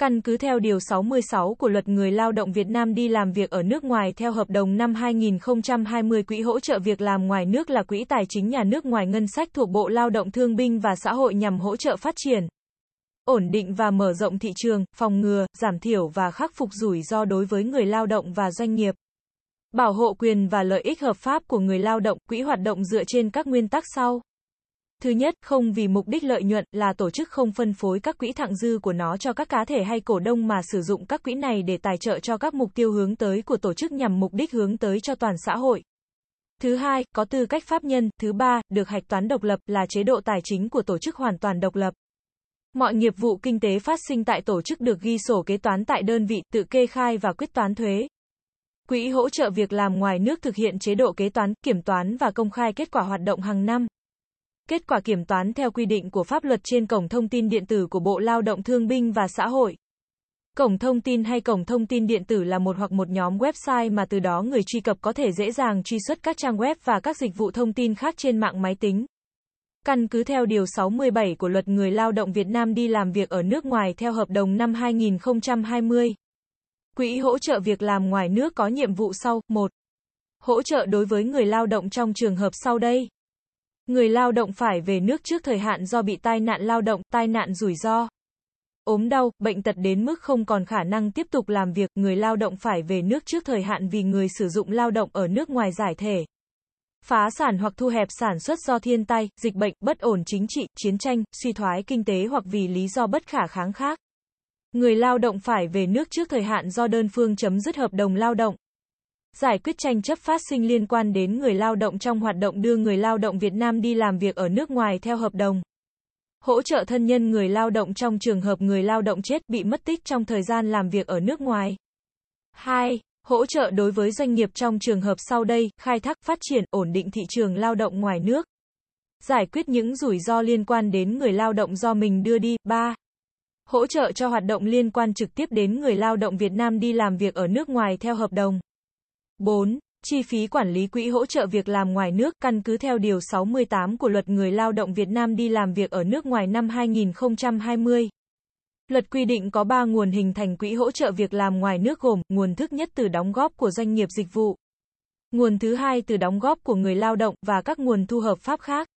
Căn cứ theo Điều 66 của Luật Người lao động Việt Nam đi làm việc ở nước ngoài theo hợp đồng năm 2020 Quỹ hỗ trợ việc làm ngoài nước là quỹ tài chính nhà nước ngoài ngân sách thuộc Bộ Lao động Thương binh và Xã hội nhằm hỗ trợ phát triển, ổn định và mở rộng thị trường, phòng ngừa, giảm thiểu và khắc phục rủi ro đối với người lao động và doanh nghiệp. Bảo hộ quyền và lợi ích hợp pháp của người lao động, quỹ hoạt động dựa trên các nguyên tắc sau. Thứ nhất, không vì mục đích lợi nhuận, là tổ chức không phân phối các quỹ thặng dư của nó cho các cá thể hay cổ đông mà sử dụng các quỹ này để tài trợ cho các mục tiêu hướng tới của tổ chức nhằm mục đích hướng tới cho toàn xã hội. Thứ hai, có tư cách pháp nhân. Thứ ba, được hạch toán độc lập, là chế độ tài chính của tổ chức hoàn toàn độc lập. Mọi nghiệp vụ kinh tế phát sinh tại tổ chức được ghi sổ kế toán tại đơn vị, tự kê khai và quyết toán thuế. Quỹ hỗ trợ việc làm ngoài nước thực hiện chế độ kế toán, kiểm toán và công khai kết quả hoạt động hàng năm. Kết quả kiểm toán theo quy định của pháp luật trên cổng thông tin điện tử của Bộ Lao động Thương binh và Xã hội. Cổng thông tin hay cổng thông tin điện tử là một hoặc một nhóm website mà từ đó người truy cập có thể dễ dàng truy xuất các trang web và các dịch vụ thông tin khác trên mạng máy tính. Căn cứ theo Điều 67 của Luật Người lao động Việt Nam đi làm việc ở nước ngoài theo hợp đồng năm 2020. Quỹ hỗ trợ việc làm ngoài nước có nhiệm vụ sau. 1. Hỗ trợ đối với người lao động trong trường hợp sau đây. Người lao động phải về nước trước thời hạn do bị tai nạn lao động, tai nạn rủi ro. ốm đau, bệnh tật đến mức không còn khả năng tiếp tục làm việc, người lao động phải về nước trước thời hạn vì người sử dụng lao động ở nước ngoài giải thể. Phá sản hoặc thu hẹp sản xuất do thiên tai, dịch bệnh, bất ổn chính trị, chiến tranh, suy thoái kinh tế hoặc vì lý do bất khả kháng khác. Người lao động phải về nước trước thời hạn do đơn phương chấm dứt hợp đồng lao động. Giải quyết tranh chấp phát sinh liên quan đến người lao động trong hoạt động đưa người lao động Việt Nam đi làm việc ở nước ngoài theo hợp đồng. Hỗ trợ thân nhân người lao động trong trường hợp người lao động chết bị mất tích trong thời gian làm việc ở nước ngoài. 2. Hỗ trợ đối với doanh nghiệp trong trường hợp sau đây, khai thác, phát triển, ổn định thị trường lao động ngoài nước. Giải quyết những rủi ro liên quan đến người lao động do mình đưa đi. 3. Hỗ trợ cho hoạt động liên quan trực tiếp đến người lao động Việt Nam đi làm việc ở nước ngoài theo hợp đồng. 4. Chi phí quản lý quỹ hỗ trợ việc làm ngoài nước căn cứ theo Điều 68 của Luật Người lao động Việt Nam đi làm việc ở nước ngoài năm 2020. Luật quy định có 3 nguồn hình thành quỹ hỗ trợ việc làm ngoài nước gồm, nguồn thứ nhất từ đóng góp của doanh nghiệp dịch vụ. Nguồn thứ hai từ đóng góp của người lao động và các nguồn thu hợp pháp khác.